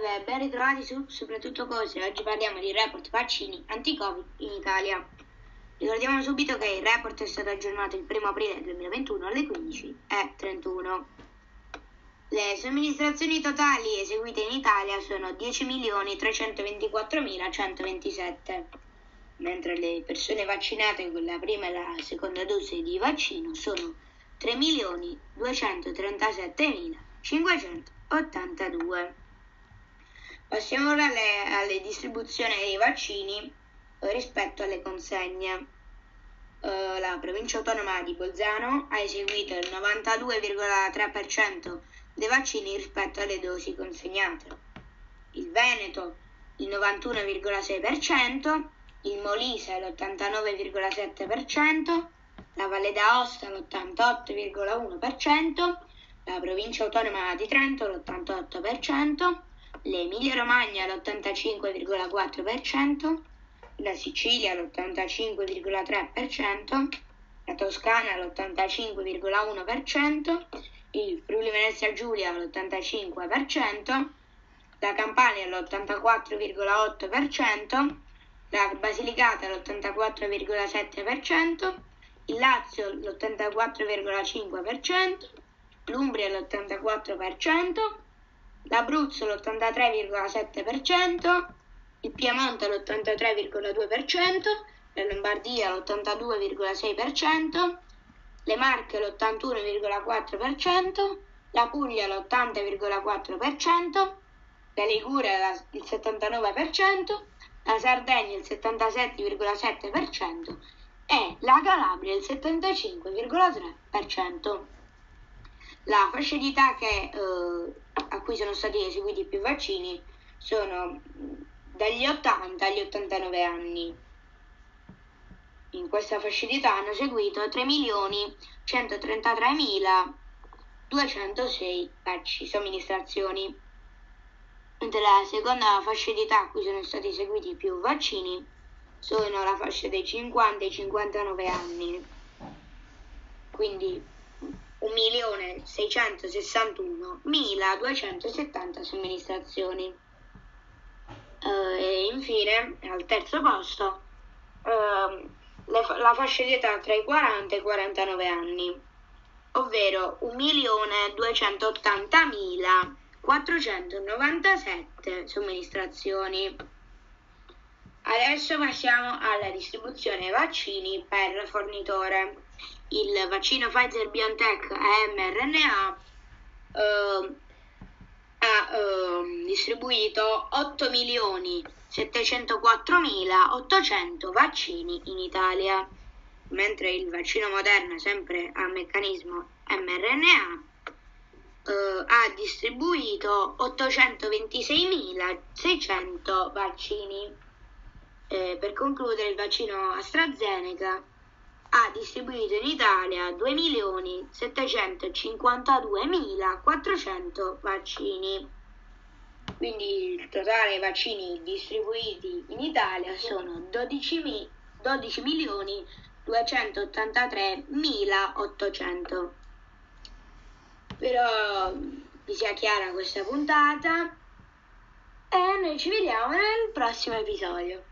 salve, ben ritrovati su Soprattutto Cose. Oggi parliamo di report vaccini anti-Covid in Italia. Ricordiamo subito che il report è stato aggiornato il 1 aprile 2021 alle 15.31. Le somministrazioni totali eseguite in Italia sono 10.324.127, mentre le persone vaccinate con la prima e la seconda dose di vaccino sono 3.237.582. Passiamo ora alle, alle distribuzioni dei vaccini eh, rispetto alle consegne. Uh, la provincia autonoma di Bolzano ha eseguito il 92,3% dei vaccini rispetto alle dosi consegnate. Il Veneto il 91,6%, il Molise l'89,7%, la Valle d'Aosta l'88,1%, la provincia autonoma di Trento l'88%, l'Emilia Romagna l'85,4%, la Sicilia l'85,3%, la Toscana l'85,1%, il Friuli Venezia Giulia l'85%, la Campania l'84,8%, la Basilicata l'84,7%, il Lazio l'84,5%, l'Umbria l'84%, l'Abruzzo l'83,7%, il Piemonte l'83,2%, la Lombardia l'82,6%, le Marche l'81,4%, la Puglia l'80,4%, la Liguria il 79%, la Sardegna il 77,7% e la Calabria il 75,3%. La età che, eh, a cui sono stati eseguiti più vaccini sono dagli 80 agli 89 anni. In questa età hanno seguito 3.133.206 vaccini, somministrazioni. Mentre la seconda fascia di età a cui sono stati eseguiti più vaccini sono la fascia dei 50 ai 59 anni. Quindi 1.661.270 somministrazioni. Uh, e infine, al terzo posto, uh, le, la fascia di età tra i 40 e i 49 anni, ovvero 1.280.497 somministrazioni. Adesso passiamo alla distribuzione vaccini per fornitore il vaccino Pfizer BioNTech a mRNA eh, ha eh, distribuito 8.704.800 vaccini in Italia, mentre il vaccino Moderna, sempre a meccanismo mRNA, eh, ha distribuito 826.600 vaccini. Eh, per concludere, il vaccino AstraZeneca ha distribuito in Italia 2.752.400 vaccini. Quindi il totale dei vaccini distribuiti in Italia sono 12, 12 milioni 283.800. Spero vi sia chiara questa puntata e noi ci vediamo nel prossimo episodio.